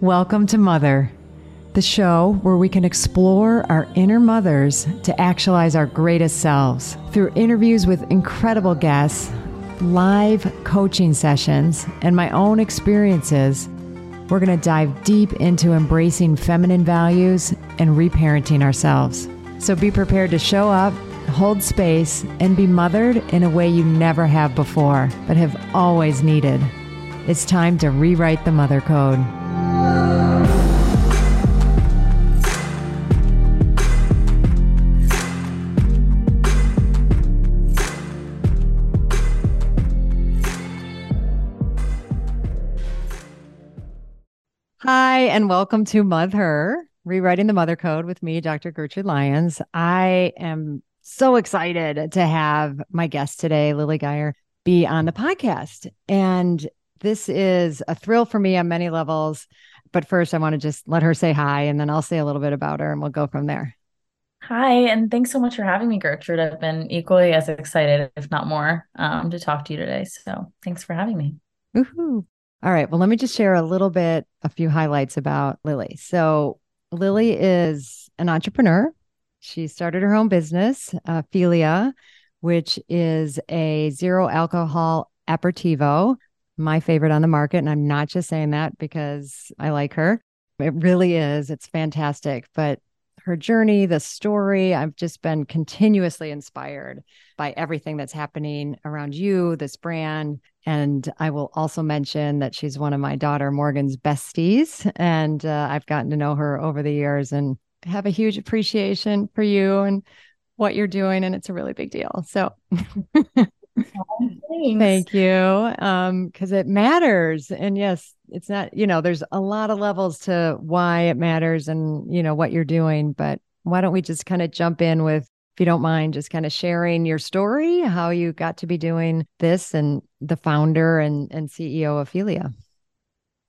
Welcome to Mother, the show where we can explore our inner mothers to actualize our greatest selves. Through interviews with incredible guests, live coaching sessions, and my own experiences, we're going to dive deep into embracing feminine values and reparenting ourselves. So be prepared to show up, hold space, and be mothered in a way you never have before, but have always needed. It's time to rewrite the mother code. And welcome to Mother, Rewriting the Mother Code with me, Dr. Gertrude Lyons. I am so excited to have my guest today, Lily Geiger, be on the podcast. And this is a thrill for me on many levels. But first, I want to just let her say hi, and then I'll say a little bit about her and we'll go from there. Hi, and thanks so much for having me, Gertrude. I've been equally as excited, if not more, um, to talk to you today. So thanks for having me. Woohoo. All right. Well, let me just share a little bit, a few highlights about Lily. So, Lily is an entrepreneur. She started her own business, uh, Figlia, which is a zero alcohol aperitivo, my favorite on the market. And I'm not just saying that because I like her. It really is. It's fantastic. But her journey, the story. I've just been continuously inspired by everything that's happening around you, this brand. And I will also mention that she's one of my daughter Morgan's besties. And uh, I've gotten to know her over the years and have a huge appreciation for you and what you're doing. And it's a really big deal. So Thank you. Um, because it matters. And yes, it's not, you know, there's a lot of levels to why it matters and, you know, what you're doing. But why don't we just kind of jump in with, if you don't mind, just kind of sharing your story, how you got to be doing this and the founder and, and CEO of Figlia.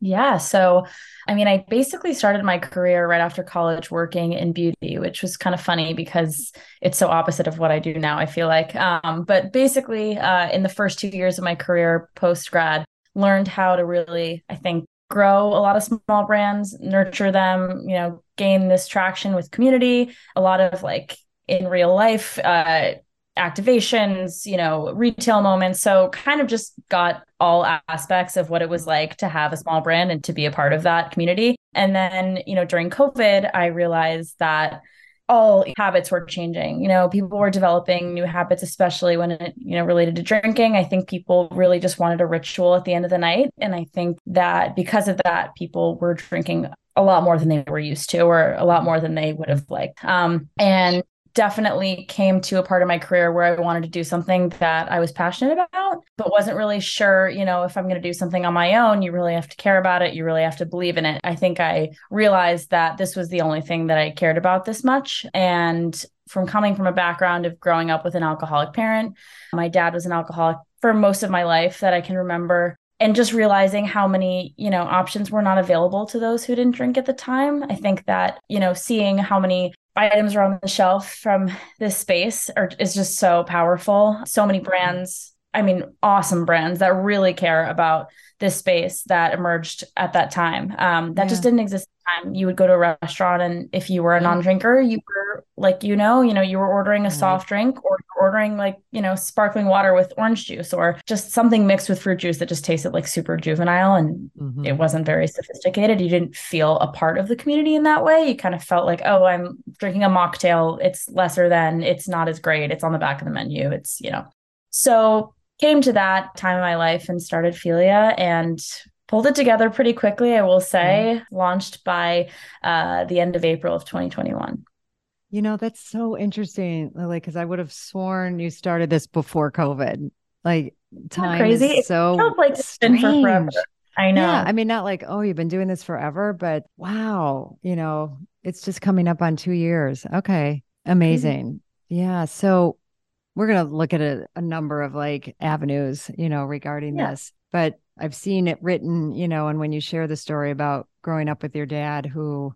Yeah. So, I mean, I basically started my career right after college working in beauty, which was kind of funny because it's so opposite of what I do now, I feel like. Um, but basically, uh, in the first two years of my career post grad, learned how to really, I think, grow a lot of small brands, nurture them, you know, gain this traction with community, a lot of like in real life, uh, activations, you know, retail moments. So kind of just got all aspects of what it was like to have a small brand and to be a part of that community. And then, you know, during COVID, I realized that all habits were changing. You know, people were developing new habits, especially when it, you know, related to drinking. I think people really just wanted a ritual at the end of the night. And I think that because of that, people were drinking a lot more than they were used to, or a lot more than they would have liked. Um, and definitely came to a part of my career where I wanted to do something that I was passionate about, but wasn't really sure, you know, if I'm going to do something on my own, you really have to care about it. You really have to believe in it. I think I realized that this was the only thing that I cared about this much. And from coming from a background of growing up with an alcoholic parent, my dad was an alcoholic for most of my life that I can remember and just realizing how many you know options were not available to those who didn't drink at the time i think that you know seeing how many items are on the shelf from this space are, is just so powerful. So many brands, I mean, awesome brands that really care about this space that emerged at that time. Um, that yeah. just didn't exist at the time. You would go to a restaurant, and if you were a non-drinker, you were like, you know, you know, you were ordering a soft drink, or ordering like, you know, sparkling water with orange juice, or just something mixed with fruit juice that just tasted like super juvenile, and mm-hmm. it wasn't very sophisticated. You didn't feel a part of the community in that way. You kind of felt like, oh, I'm drinking a mocktail. It's lesser than. It's not as great. It's on the back of the menu. It's you know. So came to that time of my life and started Figlia and pulled it together pretty quickly, I will say, mm-hmm. launched by uh, the end of April of 2021. You know, that's so interesting, Lily, because I would have sworn you started this before COVID. Like time crazy. is so it feels like it's been for forever. I know. Yeah. I mean, not like, oh, you've been doing this forever, but wow, you know, it's just coming up on two years. Okay. Amazing. Mm-hmm. Yeah. So we're going to look at a, a, number of like avenues, you know, regarding yeah. this. But I've seen it written, you know, and when you share the story about growing up with your dad who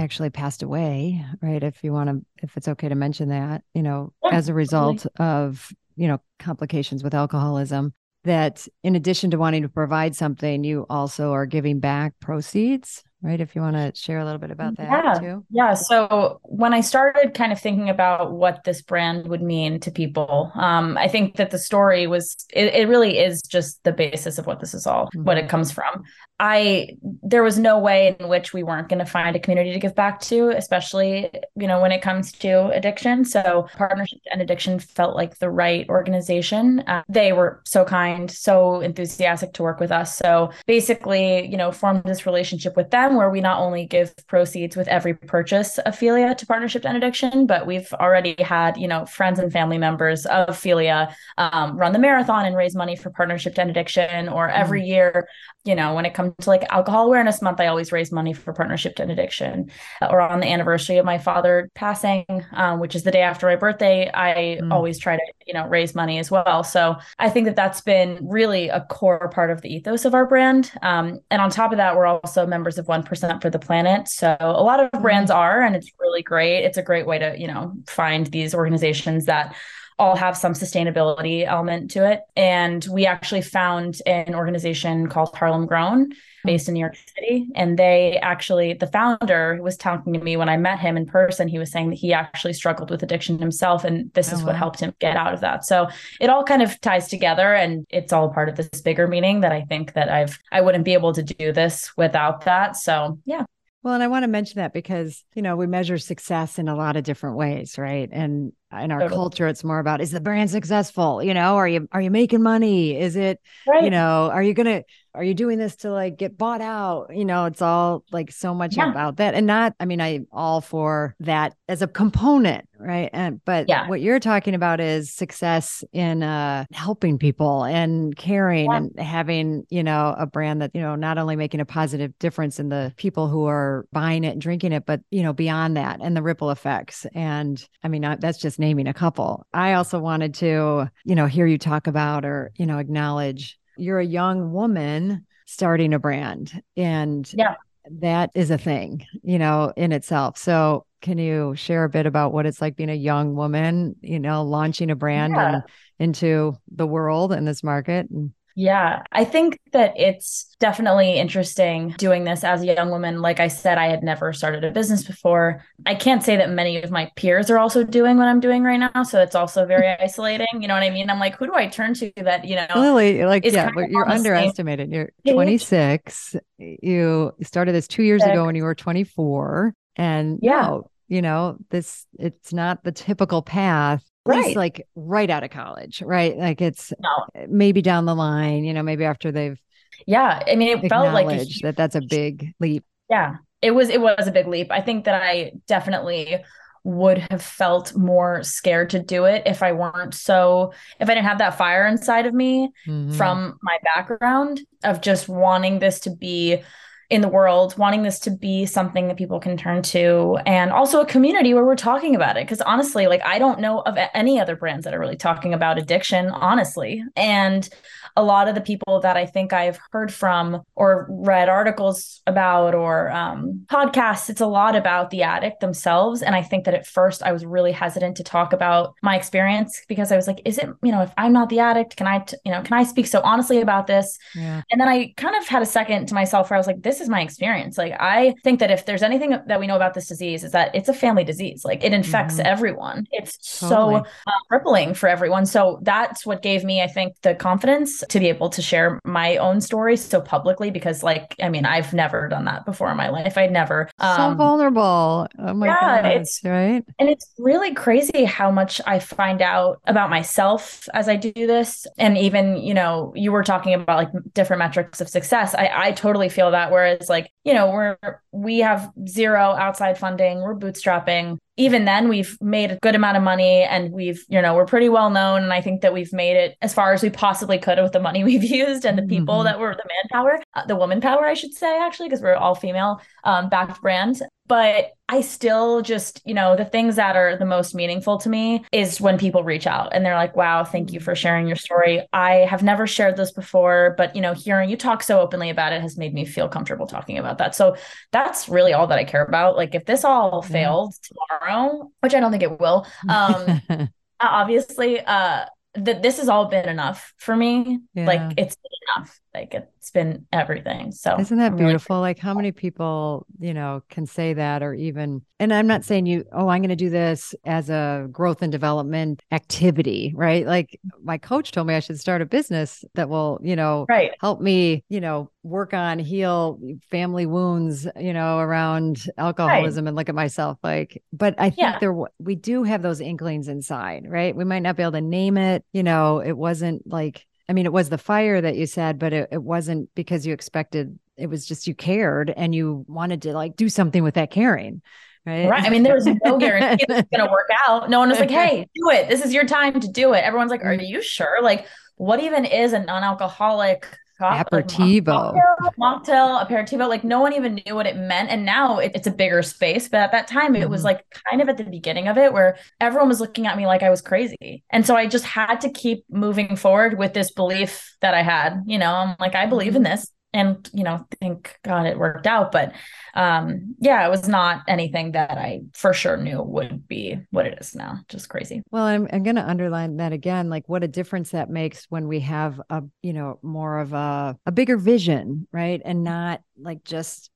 actually passed away, right? If you want to, if it's okay to mention that, you know, yeah, as a result of, you know, complications with alcoholism, that in addition to wanting to provide something, you also are giving back proceeds. Right? If you want to share a little bit about that yeah. too. Yeah. So when I started kind of thinking about what this brand would mean to people, um, I think that the story was, it, it, really is just the basis of what this is all, mm-hmm. what it comes from. I, there was no way in which we weren't going to find a community to give back to, especially, you know, when it comes to addiction. So Partnership and Addiction felt like the right organization. Uh, they were so kind, so enthusiastic to work with us. So basically, you know, formed this relationship with them where we not only give proceeds with every purchase of Figlia to Partnership to End Addiction, but we've already had, you know, friends and family members of Figlia um, run the marathon and raise money for Partnership to End Addiction. Or every mm. year, you know, when it comes to like Alcohol Awareness Month, I always raise money for Partnership to End Addiction. Or on the anniversary of my father passing, um, which is the day after my birthday, I mm. always try to, you know, raise money as well. So I think that that's been really a core part of the ethos of our brand. Um, and on top of that, we're also members of 1% for the planet. So a lot of brands mm-hmm. are, and it's really great. It's a great way to, you know, find these organizations that all have some sustainability element to it. And we actually found an organization called Harlem Grown based in New York City. And they actually, the founder was talking to me when I met him in person. He was saying that he actually struggled with addiction himself. And this oh, is what helped him get out of that. So it all kind of ties together and it's all part of this bigger meaning that I think that I've, I wouldn't be able to do this without that. So yeah. Well, and I want to mention that because, you know, we measure success in a lot of different ways, right? And in our totally. culture, it's more about is the brand successful? You know, are you are you making money? Is it, right. you know, are you gonna are you doing this to like get bought out? You know, it's all like so much yeah. about that. And not, I mean, I'm all for that as a component, right? And but yeah. what you're talking about is success in uh helping people and caring yeah. and having, you know, a brand that, you know, not only making a positive difference in the people who are buying it and drinking it, but you know, beyond that and the ripple effects. And I mean, that's just naming a couple. I also wanted to, you know, hear you talk about or, you know, acknowledge you're a young woman starting a brand and yeah that is a thing you know in itself so can you share a bit about what it's like being a young woman you know launching a brand yeah. and into the world and this market and yeah, I think that it's definitely interesting doing this as a young woman. Like I said, I had never started a business before. I can't say that many of my peers are also doing what I'm doing right now. So it's also very isolating. You know what I mean? I'm like, who do I turn to that, you know? Lily, like, yeah, you're underestimated. You're 26. You started this two years ago when you were 24. And yeah. No, you know, this, it's not the typical path right. like right out of college, right? Like it's no. maybe down the line, you know, maybe after they've yeah. I mean, it felt like a, that that's a big leap. Yeah, it was. It was a big leap. I think that I definitely would have felt more scared to do it if I weren't so if I didn't have that fire inside of me mm-hmm. from my background of just wanting this to be in the world, wanting this to be something that people can turn to, and also a community where we're talking about it. Because honestly, like I don't know of any other brands that are really talking about addiction, honestly. And a lot of the people that I think I've heard from or read articles about or um, podcasts, it's a lot about the addict themselves. And I think that at first I was really hesitant to talk about my experience because I was like, is it, you know, if I'm not the addict, can I, t- you know, can I speak so honestly about this? Yeah. And then I kind of had a second to myself where I was like, this is my experience. Like, I think that if there's anything that we know about this disease, is that it's a family disease. Like, it infects mm-hmm. everyone. It's totally. so uh, crippling for everyone. So that's what gave me, I think, the confidence to be able to share my own story so publicly because like I mean I've never done that before in my life. I'd never um, so vulnerable. Oh my yeah, god. It's right. And it's really crazy how much I find out about myself as I do this. And even, you know, you were talking about like different metrics of success. I, I totally feel that whereas like, you know, we're we have zero outside funding, we're bootstrapping even then we've made a good amount of money and we've you know we're pretty well known and i think that we've made it as far as we possibly could with the money we've used and the people mm-hmm. that were the manpower uh, the woman power i should say actually because we're all female um, backed brand but I still just, you know, the things that are the most meaningful to me is when people reach out and they're like, wow, thank you for sharing your story. I have never shared this before, but, you know, hearing you talk so openly about it has made me feel comfortable talking about that. So that's really all that I care about. Like, if this all failed tomorrow, which I don't think it will, um, obviously, uh, that this has all been enough for me. Yeah. Like, it's enough Like it's been everything. So isn't that I'm really beautiful? like how many people, you know, can say that or even and I'm not saying you, oh, I'm gonna do this as a growth and development activity, right? Like my coach told me I should start a business that will, you know, right. help me, you know, work on heal family wounds, you know, around alcoholism and look at myself like, but I think Yeah. there we do have those inklings inside, right? We might not be able to name it, you know, it wasn't like I mean, it was the fire that you said, but it, it wasn't because you expected it was just you cared and you wanted to like do something with that caring. Right. Right. I mean, there was no guarantee it was going to work out. No one was like, hey, do it. This is your time to do it. Everyone's like, are Mm. you sure? Like, what even is a non alcoholic Aperitivo. mocktail, aperitivo? Like, no one even knew what it meant. And now it, it's a bigger space. But at that time, it was Mhm. like kind of at the beginning of it where everyone was looking at me like I was crazy. And so I just had to keep moving forward with this belief that I had. You know, I'm like, I believe in Mhm. this. And, you know, thank God it worked out. But um yeah it was not anything that i for sure knew would be what it is now just crazy Well, I'm, I'm going to underline that again, like what a difference that makes when we have a, you know, more of a, a bigger vision, right? And not like just,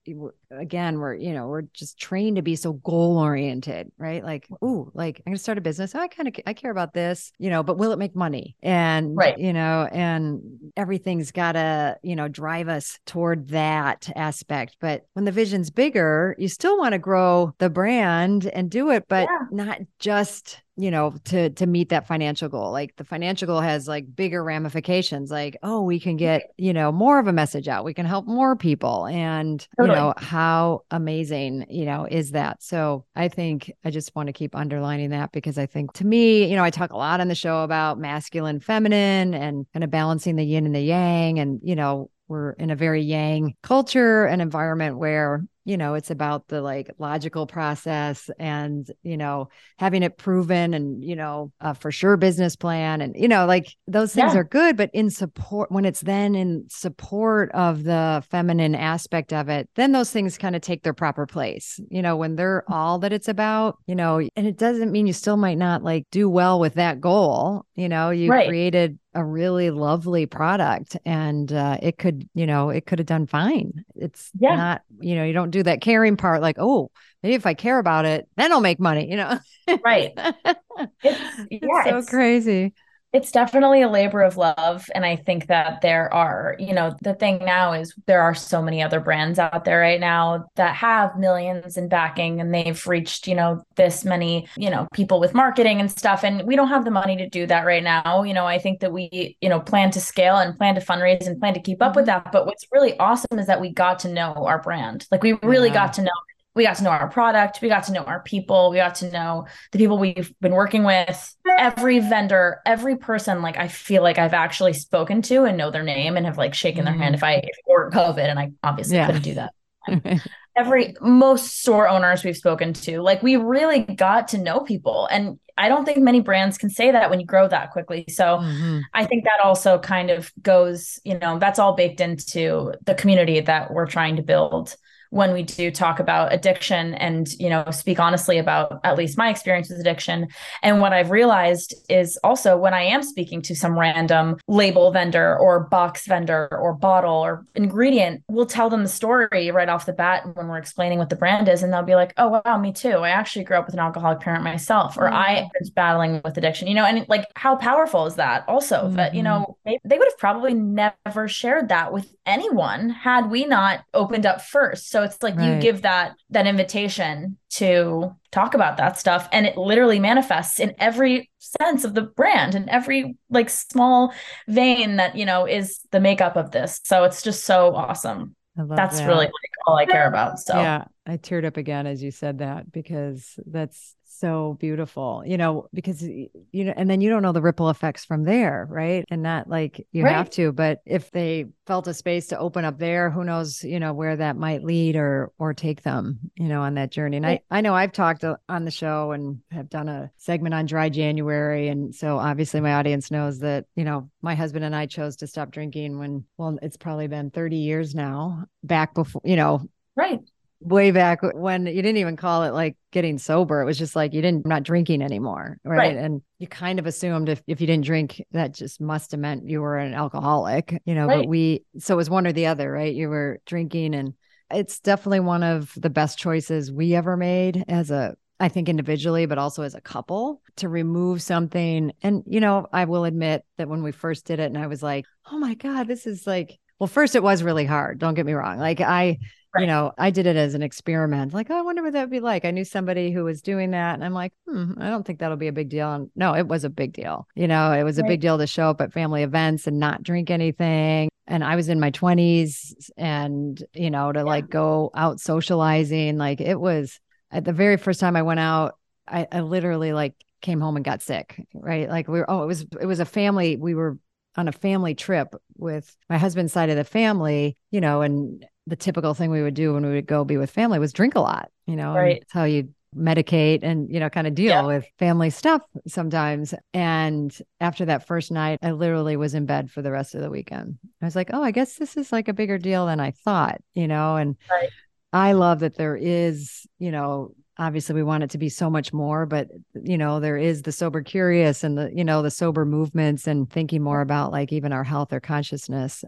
again, we're, you know, we're just trained to be so goal oriented, right? Like, ooh, like I'm going to start a business. Oh, I kind of, I care about this, you know, but will it make money? And, Right. you know, and everything's got to, you know, drive us toward that aspect. But when the vision's bigger, you still want to grow the brand and do it, but Yeah. not just you know to to meet that financial goal. Like the financial goal has like bigger ramifications like oh we can get you know more of a message out. We can help more people. And Totally. you know how amazing you know is that? So i think i just want to keep underlining that because i think to me you know i talk a lot on the show about masculine feminine and kind of balancing the yin and the yang. And you know we're in a very yang culture and environment where you know it's about the like logical process and you know having it proven and you know a for sure business plan and you know like those things Yeah. are good but in support when it's then in support of the feminine aspect of it then those things kind of take their proper place you know when they're mm. all that it's about you know and it doesn't mean you still might not like do well with that goal you know you Right. created a really lovely product and uh, it could you know it could have done fine. It's Yeah. not you know you don't do that caring part like oh maybe if i care about it then i'll make money you know? Right. It's it's yeah so it's, crazy it's definitely a labor of love and i think that there are you know the thing now is there are so many other brands out there right now that have millions in backing and they've reached you know this many you know people with marketing and stuff and we don't have the money to do that right now. You know i think that we you know plan to scale and plan to fundraise and plan to keep up with mm-hmm. that but what's really awesome is that we got to know our brand. Like we really Yeah. got to know we got to know our product we got to know our people we got to know the people we've been working with every vendor every person like i feel like i've actually spoken to and know their name and have like shaken their hand if i if or covid and i obviously Yeah. couldn't do that every most store owners we've spoken to like we really got to know people and i don't think many brands can say that when you grow that quickly so Mhm. I think that also kind of goes, you know, that's all baked into the community that we're trying to build when we do talk about addiction and, you know, speak honestly about at least my experience with addiction. And what I've realized is also when I am speaking to some random label vendor or box vendor or bottle or ingredient, we'll tell them the story right off the bat when we're explaining what the brand is. And they'll be like, oh, wow, me too. I actually grew up with an alcoholic parent myself, or mm-hmm. I was battling with addiction, you know, and like how powerful is that also that, you mm-hmm. know, they, they would have probably never shared that with anyone had we not opened up first. So it's like you give that that invitation to talk about that stuff and it literally manifests in every sense of the brand and every like small vein that, you know, is the makeup of this. So it's just so awesome. That's that. really like all I care about. So Yeah, I teared up again as you said that because that's so beautiful, you know, because you know, and then you don't know the ripple effects from there, right? And not like you have to, but if they felt a space to open up there, who knows, you know, where that might lead or or take them, you know, on that journey. And I I know I've talked on the show and have done a segment on dry January, and so obviously my audience knows that you know my husband and I chose to stop drinking when well, it's probably been thirty years now, back before you know right. Way back when you didn't even call it like getting sober. It was just like you didn't not drinking anymore. Right. right. And you kind of assumed if, if you didn't drink, that just must have meant you were an alcoholic, you know, right. but we so it was one or the other, right? You were drinking and it's definitely one of the best choices we ever made as a I think individually, but also as a couple to remove something. And, you know, I will admit that when we first did it and I was like, oh my God, this is like, well, first it was really hard. Don't get me wrong. Like I, Right. you know, I did it as an experiment. Like, oh, I wonder what that would be like. I knew somebody who was doing that. And I'm like, hmm, I don't think that'll be a big deal. And no, it was a big deal. You know, it was a big deal to show up at family events and not drink anything. And I was in my 20s and, you know, to yeah. like go out socializing. Like it was at the very first time I went out, I, I literally like came home and got sick. Right. Like we were, oh, it was, it was a family. We were on a family trip with my husband's side of the family, you know, and the typical thing we would do when we would go be with family was drink a lot, you know, right. It's how you medicate and, you know, kind of deal yeah. with family stuff sometimes. And after that first night, I literally was in bed for the rest of the weekend. I was like, oh, I guess this is like a bigger deal than I thought, you know, and right. I love that there is, you know, obviously we want it to be so much more but you know there is the sober curious and the you know the sober movements and thinking more about like even our health or consciousness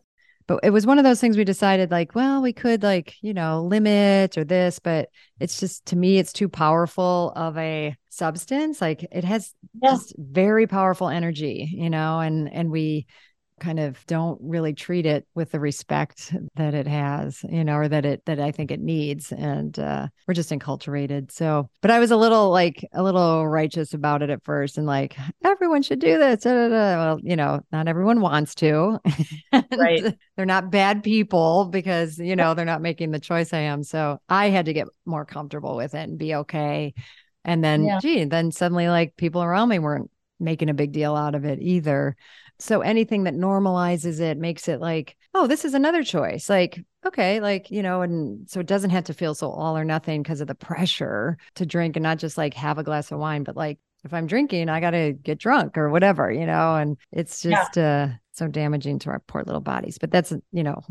but it was one of those things we decided like well we could like you know limit or this but it's just to me it's too powerful of a substance like it has yeah. just very powerful energy you know and and we kind of don't really treat it with the respect that it has, you know, or that it that I think it needs. And uh, we're just enculturated. So, but I was a little like a little righteous about it at first, and like everyone should do this. Da, da, da. Well, you know, not everyone wants to. right. They're not bad people because you know they're not making the choice I am. So I had to get more comfortable with it and be okay. And then, yeah. gee, then suddenly, like people around me weren't making a big deal out of it either. So anything that normalizes it makes it like, oh, this is another choice. Like, okay, like, you know, and so it doesn't have to feel so all or nothing because of the pressure to drink and not just like have a glass of wine, but like if I'm drinking, I got to get drunk or whatever, you know, and it's just yeah. uh so damaging to our poor little bodies. But that's, you know,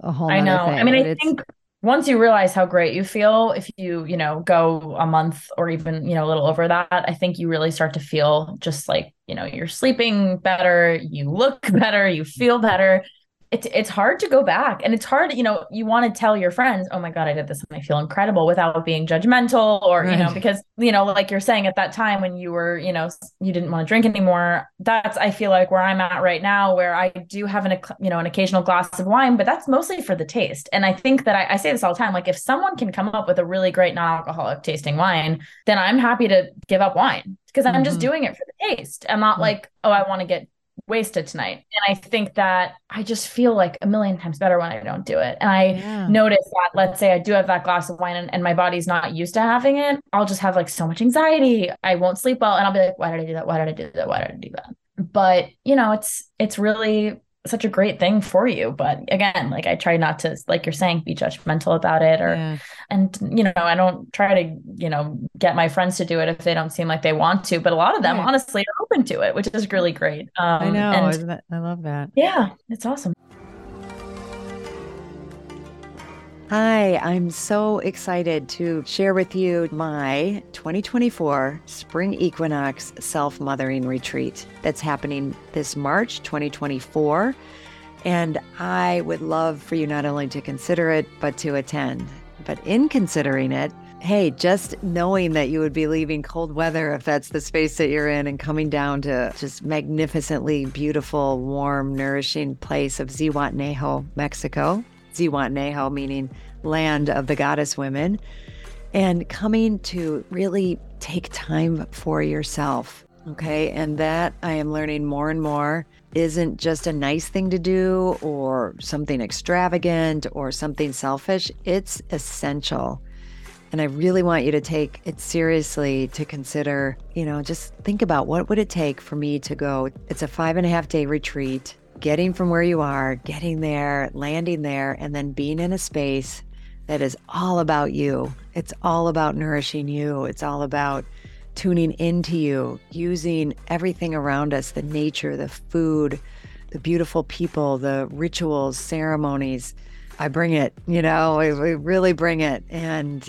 a whole I know. Thing. I mean, I think once you realize how great you feel if you you know go a month or even you know a little over that i think you really start to feel just like you know you're sleeping better you look better you feel better it's it's hard to go back and it's hard you know you want to tell your friends oh my god i did this and i feel incredible without being judgmental or right. you know because you know like you're saying at that time when you were you know you didn't want to drink anymore that's i feel like where i'm at right now where i do have an you know an occasional glass of wine but that's mostly for the taste and i think that I, I say this all the time like if someone can come up with a really great non-alcoholic tasting wine then i'm happy to give up wine because i'm mm-hmm. just doing it for the taste i'm not mm-hmm. like oh i want to get wasted tonight. And I think that I just feel like a million times better when I don't do it. And I yeah. notice that, let's say I do have that glass of wine and, and, my body's not used to having it, I'll just have like so much anxiety. I won't sleep well. And I'll be like, why did I do that? Why did I do that? Why did I do that? But, you know, it's, it's really such a great thing for you but again like i try not to like you're saying be judgmental about it or yeah. and you know i don't try to you know get my friends to do it if they don't seem like they want to but a lot of them yeah. honestly are open to it which is really great um, i know and, i love that yeah it's awesome Hi, I'm so excited to share with you my 2024 Spring Equinox Self Mothering Retreat that's happening this March 2024. And I would love for you not only to consider it, but to attend. But in considering it, hey, just knowing that you would be leaving cold weather if that's the space that you're in and coming down to just magnificently beautiful, warm, nourishing place of Zihuatanejo, Mexico Zihuatanejo, meaning land of the goddess women, and coming to really take time for yourself. Okay. And that I am learning more and more isn't just a nice thing to do or something extravagant or something selfish. It's essential. And I really want you to take it seriously to consider, you know, just think about what would it take for me to go. It's a five and a half day retreat getting from where you are, getting there, landing there, and then being in a space that is all about you. It's all about nourishing you. It's all about tuning into you, using everything around us the nature, the food, the beautiful people, the rituals, ceremonies, I bring it, you know, we, really bring it. And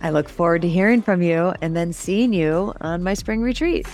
I look forward to hearing from you and then seeing you on my spring retreat.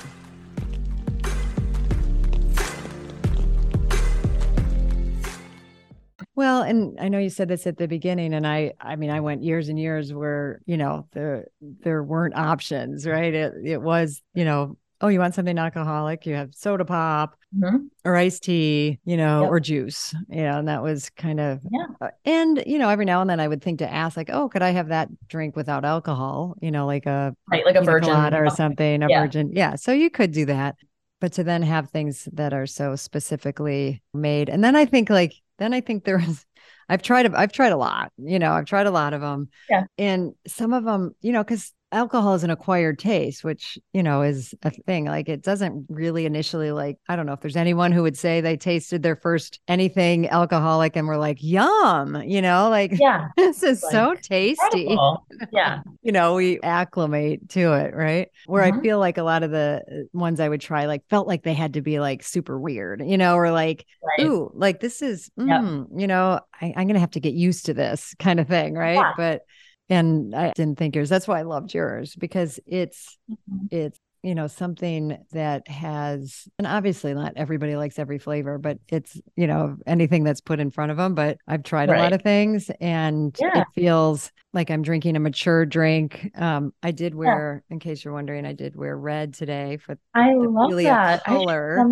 Well, and I know you said this at the beginning, and I, I mean, I went years and years where you know there there weren't options, right? It it was you know, oh, you want something alcoholic? You have soda pop mm-hmm. or iced tea, you know, yep. or juice, you know, and that was kind of yeah. Uh, and you know, every now and then I would think to ask, like, oh, could I have that drink without alcohol? You know, like a right, like a virgin or something, a yeah. virgin, yeah. So you could do that but to then have things that are so specifically made and then i think like then I think there's I've tried I've tried a lot, you know, I've tried a lot of them. Yeah. And some of them, you know, cuz alcohol is an acquired taste, which, you know, is a thing. Like it doesn't really initially like, I don't know if there's anyone who would say they tasted their first anything alcoholic and were like, yum, you know, like, yeah, this is like, so tasty. Incredible. Yeah. you know, we acclimate to it, right? Where mm-hmm. I feel like a lot of the ones I would try, like, felt like they had to be like super weird, you know, or like, right. ooh, like this is, mm, yep. you know, I, I'm going to have to get used to this kind of thing, right? Yeah. But and I didn't think yours. That's why I loved yours because it's mm-hmm. it's you know something that has and obviously not everybody likes every flavor but it's you know anything that's put in front of them but i've tried right. a lot of things and yeah. it feels like i'm drinking a mature drink um i did wear yeah. in case you're wondering i did wear red today for i love that color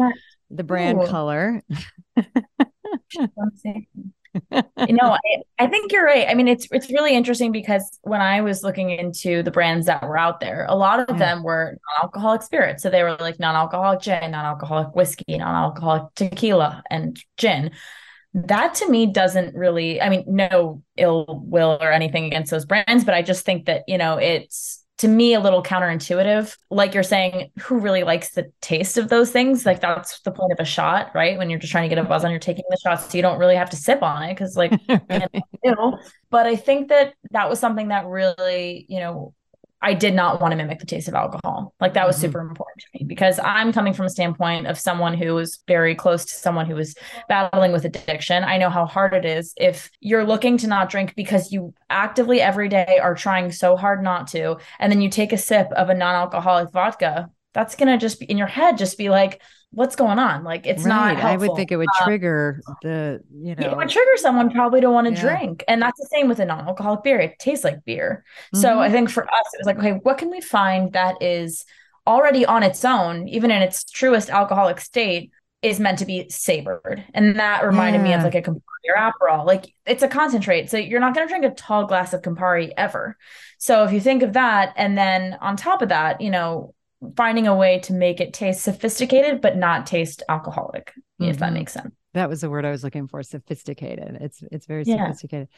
the brand Ooh. color you know, I, I think you're right. I mean, it's it's really interesting because when I was looking into the brands that were out there, a lot of yeah. them were non-alcoholic spirits. So they were like non-alcoholic gin, non-alcoholic whiskey, non-alcoholic tequila, and gin. That to me doesn't really, I mean, no ill will or anything against those brands, but I just think that, you know, it's to me a little counterintuitive. Like you're saying, who really likes the taste of those things? Like that's the point of a shot, right? When you're just trying to get a buzz on, you're taking the shots, so you don't really have to sip on it because, like, you know. But I think that that was something that really, you know, I did not want to mimic the taste of alcohol. Like that was mm-hmm. super important to me because I'm coming from a standpoint of someone who was very close to someone who was battling with addiction. I know how hard it is if you're looking to not drink because you actively every day are trying so hard not to, and then you take a sip of a non alcoholic vodka. That's going to just be in your head, just be like, what's going on? Like it's right. not. Helpful. I would think it would um, trigger um, the, you know, it would trigger someone probably to want to yeah. drink. And that's the same with a non-alcoholic beer. It tastes like beer. Mm-hmm. So I think for us, it was like, okay, what can we find that is already on its own, even in its truest alcoholic state, is meant to be savored. And that reminded yeah. me of like a Campari or Aperol. Like it's a concentrate. So you're not going to drink a tall glass of Campari ever. So if you think of that, and then on top of that, you know, finding a way to make it taste sophisticated but not taste alcoholic mm-hmm. if that mm-hmm. makes sense that was the word i was looking for sophisticated it's it's very yeah. sophisticated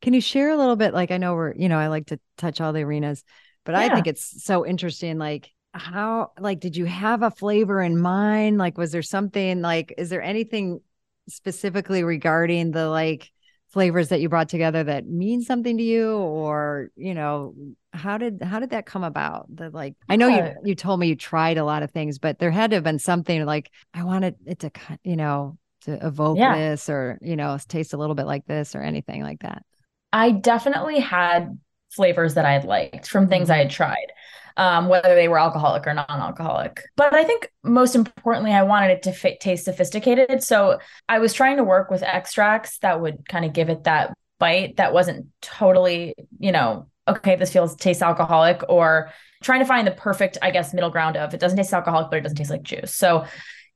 can you share a little bit like i know we're you know i like to touch all the arenas but yeah. i think it's so interesting like how like did you have a flavor in mind like was there something like is there anything specifically regarding the like flavors that you brought together that mean something to you or you know how did how did that come about the like i know you you told me you tried a lot of things but there had to have been something like i wanted it to you know to evoke yeah. this or you know taste a little bit like this or anything like that i definitely had flavors that i had liked from things i had mm-hmm. tried um, whether they were alcoholic or non-alcoholic. But I think most importantly, I wanted it to fit, taste sophisticated. So I was trying to work with extracts that would kind of give it that bite that wasn't totally, you know, okay, this feels tastes alcoholic, or trying to find the perfect, I guess, middle ground of it doesn't taste alcoholic, but it doesn't taste like juice. So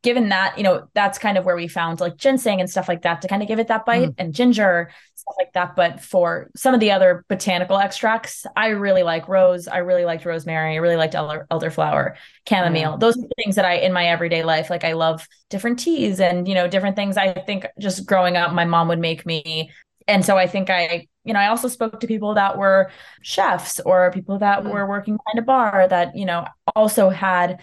given that, you know, that's kind of where we found like ginseng and stuff like that to kind of give it that bite mm. and ginger, stuff like that. But for some of the other botanical extracts, I really like rose. I really liked rosemary. I really liked elder, elderflower, chamomile. Mm. Those are things that I, in my everyday life, like I love different teas and, you know, different things. I think just growing up, my mom would make me. And so I think I, you know, I also spoke to people that were chefs or people that mm. were working behind a bar that, you know, also had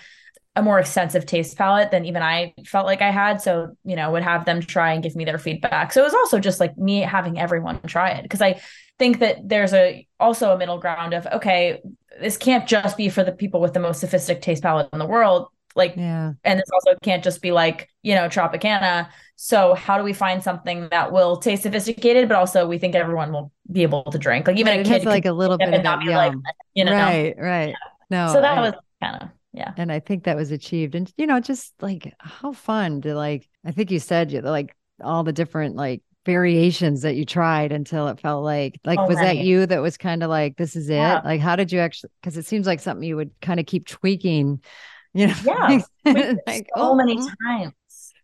a more extensive taste palette than even I felt like I had. So, you know, would have them try and give me their feedback. So it was also just like me having everyone try it because I think that there's a also a middle ground of okay, this can't just be for the people with the most sophisticated taste palette in the world. Like, yeah. and this also can't just be like, you know, Tropicana. So how do we find something that will taste sophisticated, but also we think everyone will be able to drink? Like even right, a kid like a little bit of that yum. Like, you know, right, right. Yeah. No, so that I, was kind of yeah. and i think that was achieved and you know just like how fun to like i think you said like all the different like variations that you tried until it felt like like oh, was that you that was kind of like this is it? Yeah. like how did you actually because it seems like something you would kind of keep tweaking you know yeah. like, so oh, many mm. times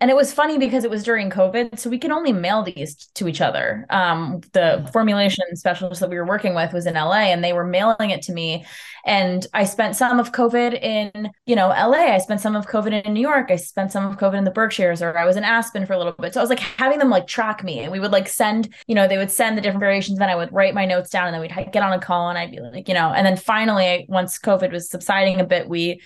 and it was funny because it was during COVID, so we can only mail these to each other. Um, the formulation specialist that we were working with was in LA, and they were mailing it to me. And I spent some of COVID in, you know, LA. I spent some of COVID in New York. I spent some of COVID in the Berkshires, or I was in Aspen for a little bit. So I was like having them like track me, and we would like send, you know, they would send the different variations. Then I would write my notes down, and then we'd get on a call, and I'd be like, you know, and then finally, once COVID was subsiding a bit, we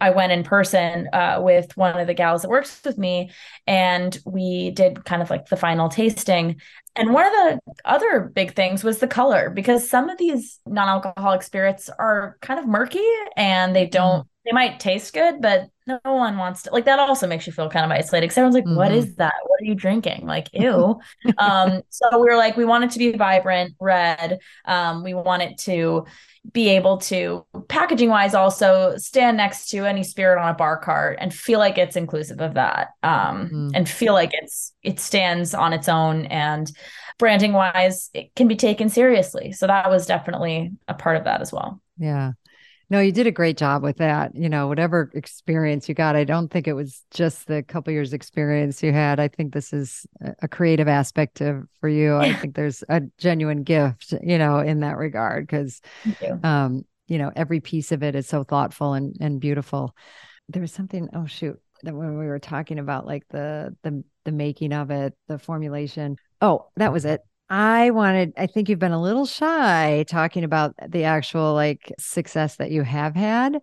I went in person uh, with one of the gals that works with me, and we did kind of like the final tasting. And one of the other big things was the color, because some of these non alcoholic spirits are kind of murky and they don't, mm. They might taste good, but no one wants to like that also makes you feel kind of isolated because everyone's like mm-hmm. what is that? What are you drinking? Like ew. Um so we were like we want it to be vibrant red. Um we want it to be able to packaging wise also stand next to any spirit on a bar cart and feel like it's inclusive of that. Um, mm. and feel like it's it stands on its own and branding wise it can be taken seriously. So that was definitely a part of that as well. Yeah no, you did a great job with that. You know, whatever experience you got, I don't think it was just the couple years experience you had. I think this is a creative aspect of for you. I think there's a genuine gift, you know, in that regard because you. um, you know, every piece of it is so thoughtful and and beautiful. There was something, oh shoot, that when we were talking about like the the the making of it, the formulation. Oh, that was it. I wanted, I think you've been a little shy talking about the actual like success that you have had.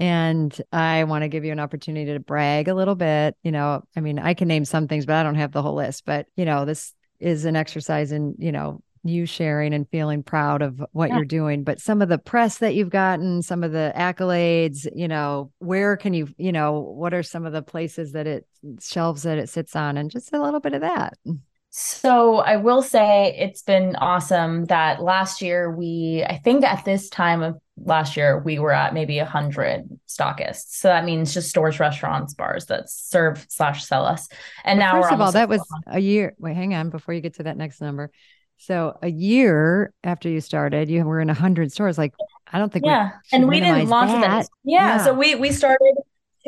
And I want to give you an opportunity to brag a little bit. You know, I mean, I can name some things, but I don't have the whole list. But, you know, this is an exercise in, you know, you sharing and feeling proud of what yeah. you're doing but some of the press that you've gotten some of the accolades you know where can you you know what are some of the places that it shelves that it sits on and just a little bit of that so I will say it's been awesome that last year we, I think at this time of last year we were at maybe a hundred stockists. So that means just stores, restaurants, bars that serve slash sell us. And well, now first of all, that was a year. Wait, hang on before you get to that next number. So a year after you started, you were in a hundred stores. Like I don't think yeah, we and we didn't launch that. Yeah, yeah, so we we started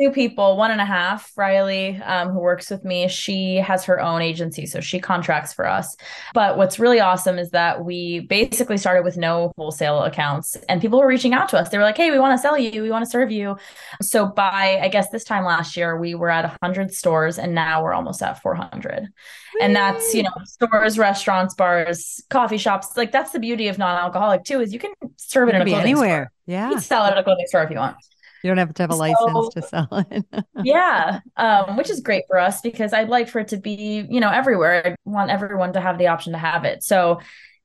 two people, one and a half. Riley, um, who works with me, she has her own agency, so she contracts for us. But what's really awesome is that we basically started with no wholesale accounts, and people were reaching out to us. They were like, "Hey, we want to sell you. We want to serve you." So by I guess this time last year, we were at 100 stores, and now we're almost at 400. And that's you know stores, restaurants, bars, coffee shops. Like that's the beauty of non-alcoholic too, is you can serve it, it in a anywhere. Store. Yeah, you can sell it at a clothing store if you want. You don't have to have a So- license to sell it. yeah um, which is great for us because i'd like for it to be you know everywhere i want everyone to have the option to have it so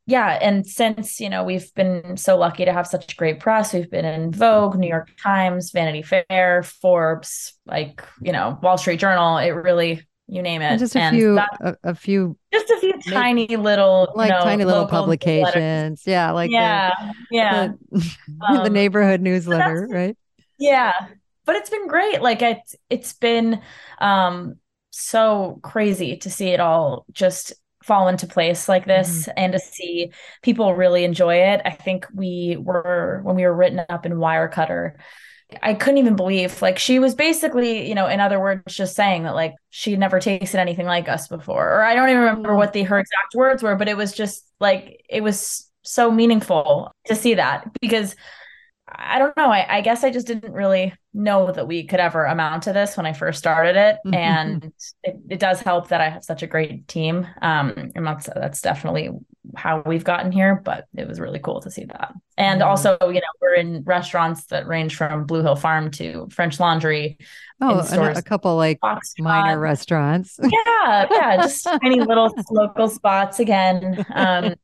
yeah and since you know we've been so lucky to have such great press we've been in vogue new york times vanity fair forbes like you know wall street journal it really you name it And just a And few, that- a, a few just a few tiny little you like know, tiny little local letters. publications. Yeah, like yeah yeah the, the, the Um, neighborhood newsletter, right? Yeah. But it's been great. Like it's it's been um so crazy to see it all just fall into place like this and to see people really enjoy it. I think we were when we were written up in Wirecutter, I couldn't even believe like she was basically, you know, in other words, just saying that like she'd never tasted anything like us before. Or I don't even remember Mm. what the her exact words were, but it was just like it was so meaningful to see that because I don't know. I, I guess I just didn't really know that we could ever amount to this when I first started it, and it, it does help that I have such a great team. Um, and that's that's definitely how we've gotten here. But it was really cool to see that, and Yeah. also, you know, we're in restaurants that range from Blue Hill Farm to French Laundry, Oh, and stores. a, couple like Fox minor restaurants. Yeah, yeah, just tiny little local spots again. Um,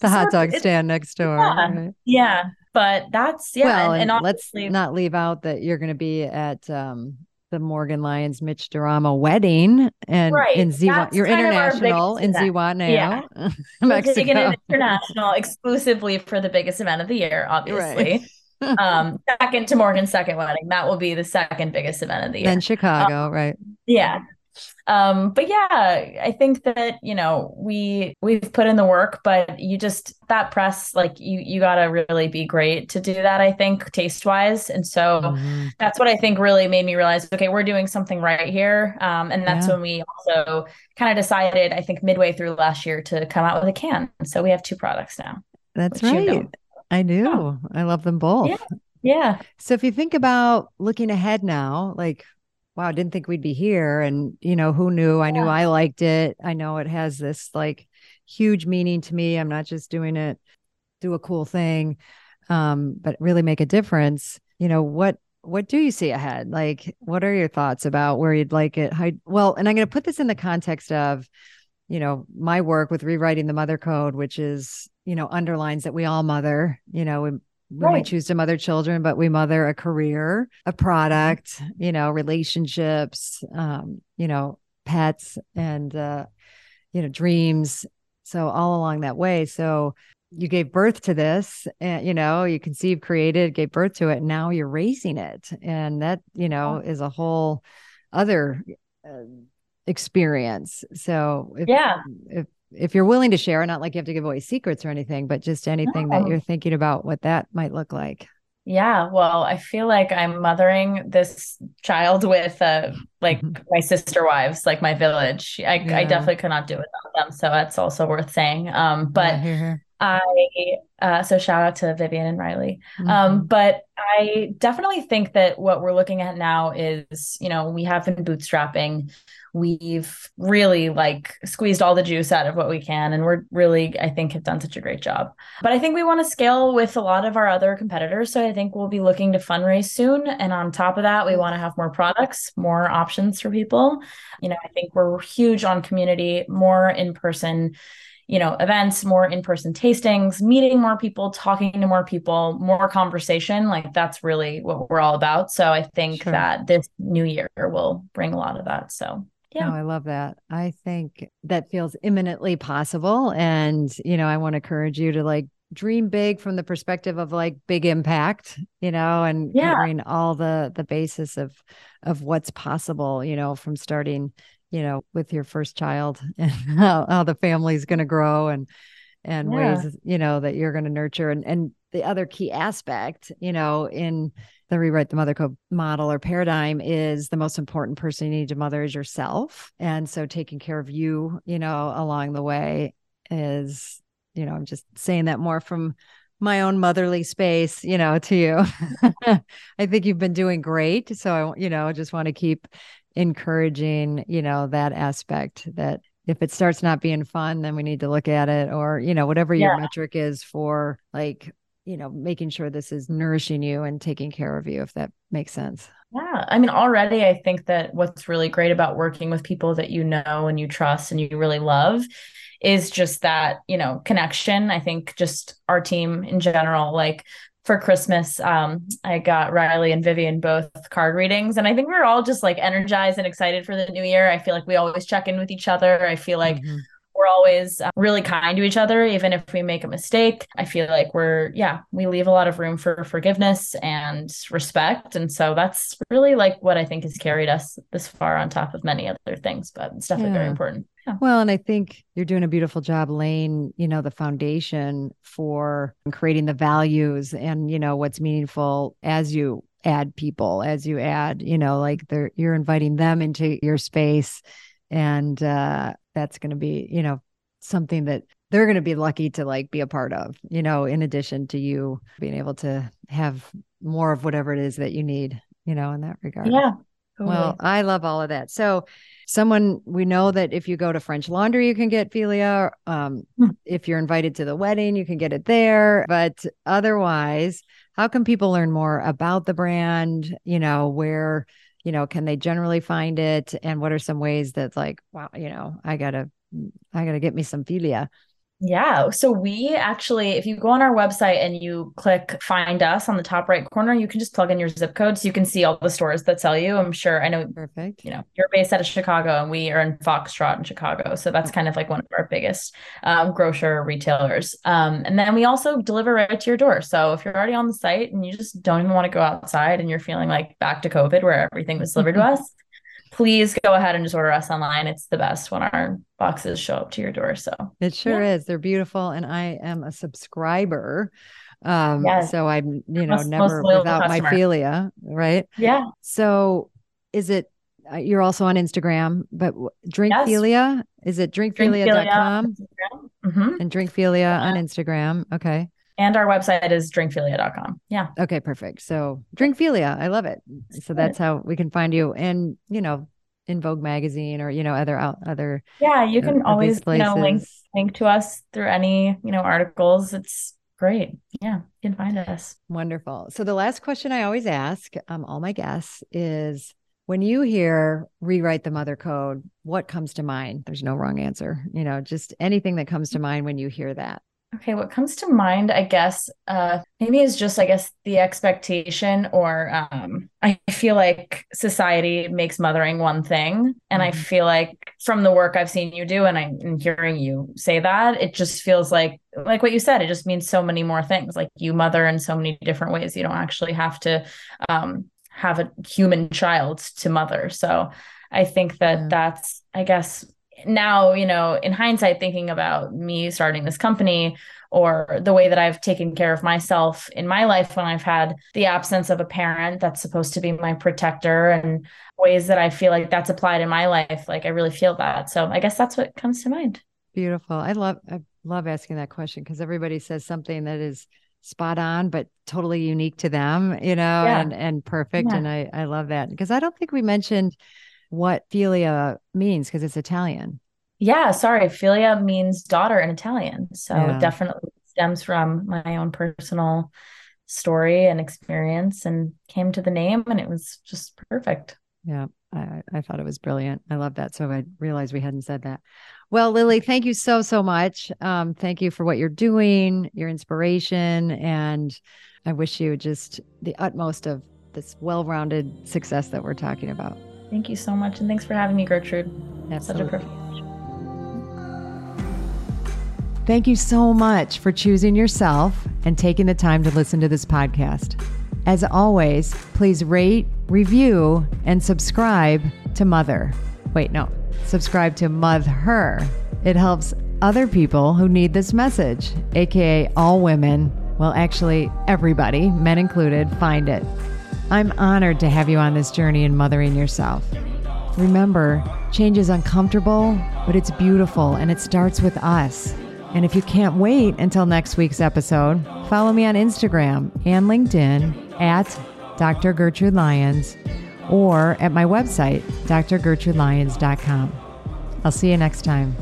the hot dog stand next door. Yeah. right? yeah, but that's yeah, well, and, and, and let's not leave out that you're going to be at um, the Morgan Lyons Mitch Durama wedding and Right, in Ziwa. You're kind of our international in. Ziwa Yeah. taking it Mexico. international exclusively for the biggest event of the year, obviously. Right. um, second to Morgan's second wedding. That will be the second biggest event of the year. then Chicago, right? yeah. Um, but yeah, I think that, you know, we we've put in the work, but you just that press, like you you gotta really be great to do that, I think, taste wise. And so Mhm. that's what I think really made me realize, okay, we're doing something right here. Um, and that's Yeah. when we also kind of decided, I think midway through last year to come out with a can. So we have two products now. That's which you right. know. I do. I love them both. Yeah. Yeah. So if you think about looking ahead now, like, wow, I didn't think we'd be here. And, you know, who knew? I knew Yeah. I liked it. I know it has this like huge meaning to me. I'm not just doing it, do a cool thing, um, but really make a difference. You know, what what do you see ahead? Like, what are your thoughts about where you'd like it? How, well, and I'm going to put this in the context of, you know, my work with rewriting the mother code, which is, you know, underlines that we all mother, you know, we, we might choose to mother children, but we mother a career, a product, you know, relationships, um, you know, pets and, uh, you know, dreams. So all along that way. So you gave birth to this and, you know, you conceived, created, gave birth to it. And now you're raising it. And that, you know, is a whole other uh, experience. So if, Yeah. if, if you're willing to share, not like you have to give away secrets or anything, but just anything that you're thinking about what that might look like. Yeah, well, I feel like I'm mothering this child with uh like Mhm. my sister wives, like my village. I, I definitely could not do it without them, so that's also worth saying. Um, but Yeah. I uh so shout out to Vivian and Riley. Um, Mhm. but I definitely think that what we're looking at now is, you know, we have been bootstrapping. We've really like squeezed all the juice out of what we can, and we're really, I think, have done such a great job. But I think we want to scale with a lot of our other competitors. So I think we'll be looking to fundraise soon. And on top of that, we want to have more products, more options for people. You know, I think we're huge on community, more in person you know events more in-person tastings meeting more people talking to more people more conversation like that's really what we're all about so i think Sure. that this new year will bring a lot of that so yeah No, I love that. I think that feels imminently possible. And, you know, I want to encourage you to like dream big from the perspective of like big impact, you know, and Yeah. covering all the the basis of of what's possible, you know, from starting, you know, with your first child and how, how the family's gonna grow and and Yeah. ways, you know, that you're gonna nurture. And and the other key aspect, you know, in the rewrite the mother code model or paradigm is the most important person you need to mother is yourself. And so taking care of you you know along the way is you know i'm just saying that more from my own motherly space you know to you. I think you've been doing great. So i you know I just want to keep encouraging you know that aspect that if it starts not being fun then we need to look at it or you know whatever your Yeah. metric is for like you know, making sure this is nourishing you and taking care of you, if that makes sense. Yeah. I mean, already I think that what's really great about working with people that you know and you trust and you really love is just that, you know, connection. I think just our team in general, like for Christmas, um, I got Riley and Vivian both card readings. And I think we're all just like energized and excited for the new year. I feel like we always check in with each other. I feel like mm-hmm we're always uh, really kind to each other even if we make a mistake i feel like we're yeah we leave a lot of room for forgiveness and respect and so that's really like what i think has carried us this far on top of many other things but it's definitely yeah. very important yeah. Well, and I think you're doing a beautiful job laying, you know, the foundation for creating the values and, you know, what's meaningful as you add people, as you add, you know, like they're you're inviting them into your space and uh that's going to be you know something that they're going to be lucky to like be a part of you know in addition to you being able to have more of whatever it is that you need you know in that regard yeah totally. well i love all of that so someone we know that if you go to french laundry you can get Figlia um, hmm. if you're invited to the wedding you can get it there. But otherwise how can people learn more about the brand? You know where you know can they generally find it? And what are some ways that, like wow you know i gotta i gotta get me some Figlia yeah. So we actually, if you go on our website and you click find us on the top right corner, you can just plug in your zip code so you can see all the stores that sell you. I'm sure I know perfect. You know, you're based out of Chicago and we are in Foxtrot in Chicago. So that's kind of like one of our biggest um, grocer retailers. Um, and then we also deliver right to your door. So if you're already on the site and you just don't even want to go outside and you're feeling like back to COVID where everything was delivered to us, please go ahead and just order us online. It's the best when our boxes show up to your door. So it sure yeah. is. They're beautiful. And I am a subscriber. Um, yes. so I'm, you know, most, never most without customer. my Figlia, right? Yeah. So is it, uh, you're also on Instagram, but Drink yes. Is it drinkfiglia.com mm-hmm. and Drinkfiglia yeah. on Instagram? Okay. And our website is drinkfiglia.com. Yeah. Okay, perfect. So drinkfiglia, I love it. So that's how we can find you. And, you know, in Vogue magazine or, you know, other out other Yeah, you can always, you know, link link to us through any, you know, articles. It's great. Yeah, you can find us. Wonderful. So the last question I always ask um, all my guests is when you hear rewrite the mother code, what comes to mind? There's no wrong answer. You know, just anything that comes to mind when you hear that. Okay, what comes to mind, I guess, uh, maybe is just, I guess, the expectation, or um, I feel like society makes mothering one thing, and mm-hmm. I feel like from the work I've seen you do, and I'm hearing you say that, it just feels like, like what you said, it just means so many more things. Like you mother in so many different ways. You don't actually have to um, have a human child to mother. So I think that yeah. that's, I guess, now, you know, in hindsight, thinking about me starting this company or the way that I've taken care of myself in my life when I've had the absence of a parent that's supposed to be my protector and ways that I feel like that's applied in my life. Like I really feel that. So I guess that's what comes to mind. Beautiful. I love, I love asking that question because everybody says something that is spot on, but totally unique to them, you know, yeah. and, and perfect. Yeah. And I, I love that because I don't think we mentioned what Figlia means because it's Italian. Yeah, sorry. Figlia means daughter in Italian. So yeah. definitely stems from my own personal story and experience and came to the name and it was just perfect. Yeah, I, I thought it was brilliant. I love that. So I realized we hadn't said that. Well, Lily, thank you so, so much. Um, thank you for what you're doing, your inspiration, and I wish you just the utmost of this well rounded success that we're talking about. Thank you so much. And thanks for having me, Gertrude. Absolutely. Such a privilege. Thank you so much for choosing yourself and taking the time to listen to this podcast. As always, please rate, review, and subscribe to Mother. Wait, no, subscribe to Mother. Her. It helps other people who need this message, aka all women, well, actually, everybody, men included, find it. I'm honored to have you on this journey in mothering yourself. Remember, change is uncomfortable, but it's beautiful and it starts with us. And if you can't wait until next week's episode, follow me on Instagram and LinkedIn at Dr. Gertrude Lyons or at my website, drgertrudelyons.com. I'll see you next time.